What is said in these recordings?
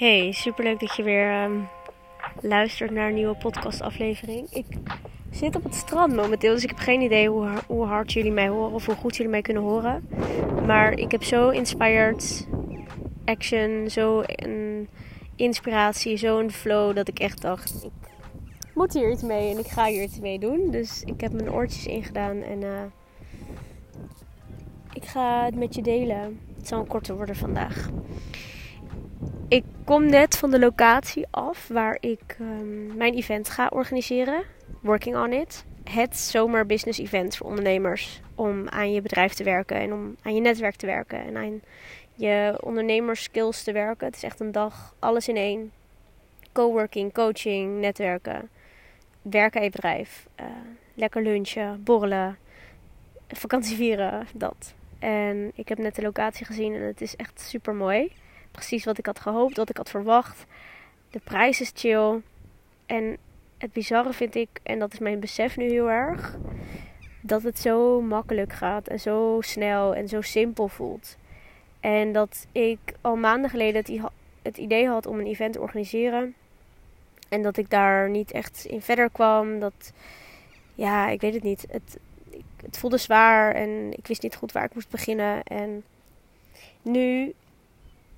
Hey, superleuk dat je weer ehm, luistert naar een nieuwe podcastaflevering. Ik zit op het strand momenteel, dus ik heb geen idee hoe, hoe hard jullie mij horen of hoe goed jullie mij kunnen horen. Maar ik heb zo inspired action, zo een inspiratie, zo'n flow dat ik echt dacht, ik moet hier iets mee en ik ga hier iets mee doen. Dus ik heb mijn oortjes ingedaan en uh, ik ga het met je delen. Het zal een korte worden vandaag. Kom net van de locatie af waar ik um, mijn event ga organiseren. Working on it. Het zomer business event voor ondernemers. Om aan je bedrijf te werken en om aan je netwerk te werken. En aan je ondernemerskills te werken. Het is echt een dag, alles in één. Coworking, coaching, netwerken. Werken aan je bedrijf. Uh, lekker lunchen, borrelen. Vakantie vieren, dat. En ik heb net de locatie gezien en het is echt super mooi precies wat ik had gehoopt, wat ik had verwacht. De prijs is chill. En het bizarre vind ik, en dat is mijn besef nu heel erg, dat het zo makkelijk gaat en zo snel en zo simpel voelt. En dat ik al maanden geleden het, idee had om een event te organiseren. En dat ik daar niet echt in verder kwam. Dat, ja, ik weet het niet. Het, het voelde zwaar en ik wist niet goed waar ik moest beginnen. En nu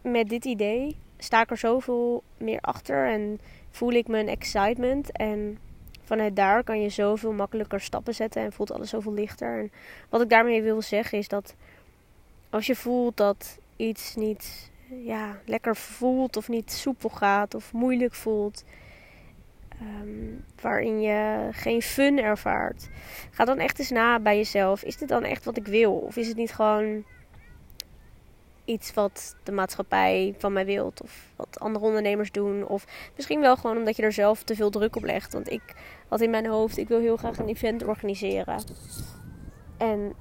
met dit idee sta ik er zoveel meer achter en voel ik mijn excitement. En vanuit daar kan je zoveel makkelijker stappen zetten en voelt alles zoveel lichter. En wat ik daarmee wil zeggen is dat als je voelt dat iets niet ja, lekker voelt of niet soepel gaat of moeilijk voelt. Ehm, waarin je geen fun ervaart. Ga dan echt eens na bij jezelf. Is dit dan echt wat ik wil? Of is het niet gewoon iets wat de maatschappij van mij wilt. Of wat andere ondernemers doen. Of misschien wel gewoon omdat je er zelf te veel druk op legt. Want ik had in mijn hoofd, ik wil heel graag een event organiseren. En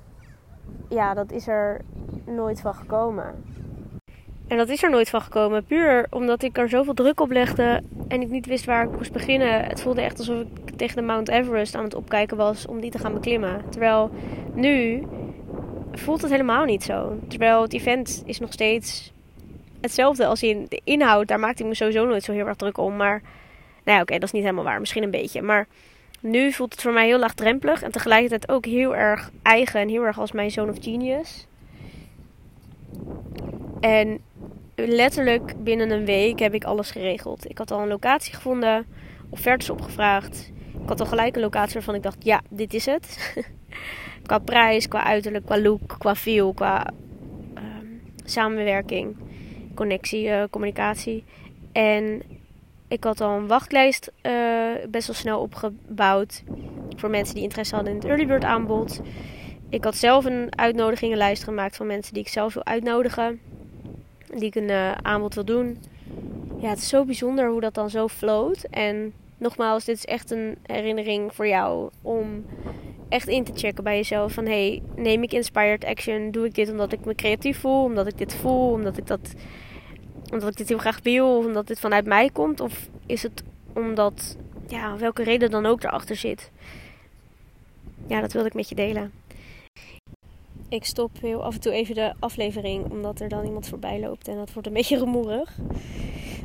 ja, dat is er nooit van gekomen. En dat is er nooit van gekomen. Puur omdat ik er zoveel druk op legde. En ik niet wist waar ik moest beginnen. Het voelde echt alsof ik tegen de Mount Everest aan het opkijken was om die te gaan beklimmen. Terwijl nu voelt het helemaal niet zo. Terwijl het event is nog steeds hetzelfde als in de inhoud. Daar maakte ik me sowieso nooit zo heel erg druk om. Maar nou ja, oké, dat is niet helemaal waar. Misschien een beetje. Maar nu voelt het voor mij heel laagdrempelig. En tegelijkertijd ook heel erg eigen en heel erg als mijn zoon of genius. En letterlijk binnen een week heb ik alles geregeld. Ik had al een locatie gevonden, offertes opgevraagd. Ik had al gelijk een locatie waarvan ik dacht, ja, dit is het. Qua prijs, qua uiterlijk, qua look, qua feel, qua ehm, samenwerking, connectie, uh, communicatie. En ik had al een wachtlijst uh, best wel snel opgebouwd voor mensen die interesse hadden in het early bird aanbod. Ik had zelf een uitnodigingenlijst gemaakt van mensen die ik zelf wil uitnodigen. Die ik een uh, aanbod wil doen. Ja, het is zo bijzonder hoe dat dan zo floot. En nogmaals, dit is echt een herinnering voor jou om echt in te checken bij jezelf. Van hey, neem ik inspired action? Doe ik dit omdat ik me creatief voel? Omdat ik dit voel? Omdat ik dat omdat ik dit heel graag wil? Of omdat dit vanuit mij komt? Of is het omdat, ja, welke reden dan ook erachter zit? Ja, dat wilde ik met je delen. Ik stop heel af en toe even de aflevering, omdat er dan iemand voorbij loopt en dat wordt een beetje rumoerig.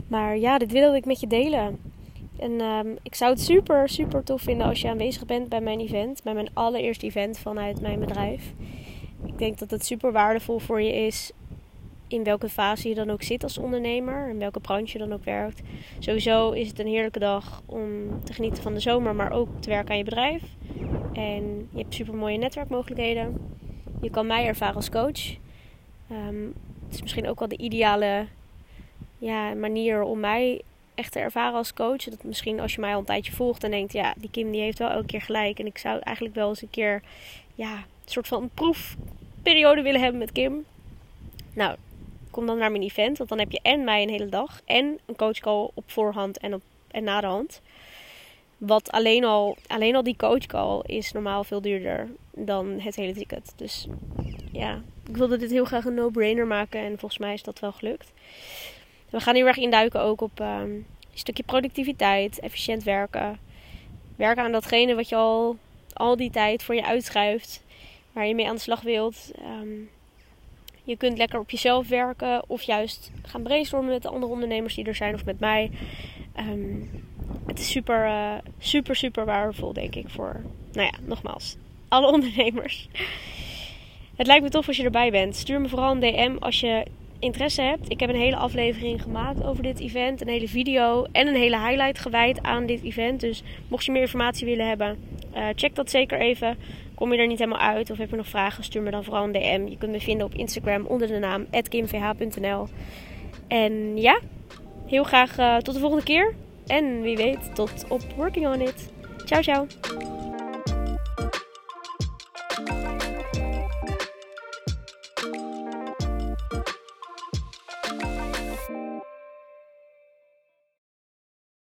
Maar ja, dit wilde ik met je delen. En ehm, ik zou het super, super tof vinden als je aanwezig bent bij mijn event. Bij mijn allereerste event vanuit mijn bedrijf. Ik denk dat het super waardevol voor je is. In welke fase je dan ook zit als ondernemer. In welke branche je dan ook werkt. Sowieso is het een heerlijke dag om te genieten van de zomer. Maar ook te werken aan je bedrijf. En je hebt super mooie netwerkmogelijkheden. Je kan mij ervaren als coach. Ehm, het is misschien ook wel de ideale ja, manier om mij echt ervaren als coach. Dat misschien als je mij al een tijdje volgt en denkt, ja, die Kim die heeft wel elke keer gelijk. En ik zou eigenlijk wel eens een keer, ja, een soort van proefperiode willen hebben met Kim. Nou, kom dan naar mijn event. Want dan heb je en mij een hele dag. En een coachcall op voorhand en, op, en na de hand. Wat alleen al, alleen al die coachcall is normaal veel duurder dan het hele ticket. Dus ja, ik wilde dit heel graag een no-brainer maken. En volgens mij is dat wel gelukt. We gaan heel erg induiken ook op um, een stukje productiviteit, efficiënt werken. Werken aan datgene wat je al, al die tijd voor je uitschuift, waar je mee aan de slag wilt. Um, Je kunt lekker op jezelf werken of juist gaan brainstormen met de andere ondernemers die er zijn of met mij. Ehm, het is super, uh, super, super waardevol, denk ik, voor, nou ja, nogmaals, alle ondernemers. Het lijkt me tof als je erbij bent. Stuur me vooral een DM als je interesse hebt. Ik heb een hele aflevering gemaakt over dit event. Een hele video en een hele highlight gewijd aan dit event. Dus mocht je meer informatie willen hebben, uh, check dat zeker even. Kom je er niet helemaal uit of heb je nog vragen, stuur me dan vooral een DM. Je kunt me vinden op Instagram onder de naam kimvh.nl. En ja, heel graag uh, tot de volgende keer. En wie weet, tot op Working On It. Ciao, ciao.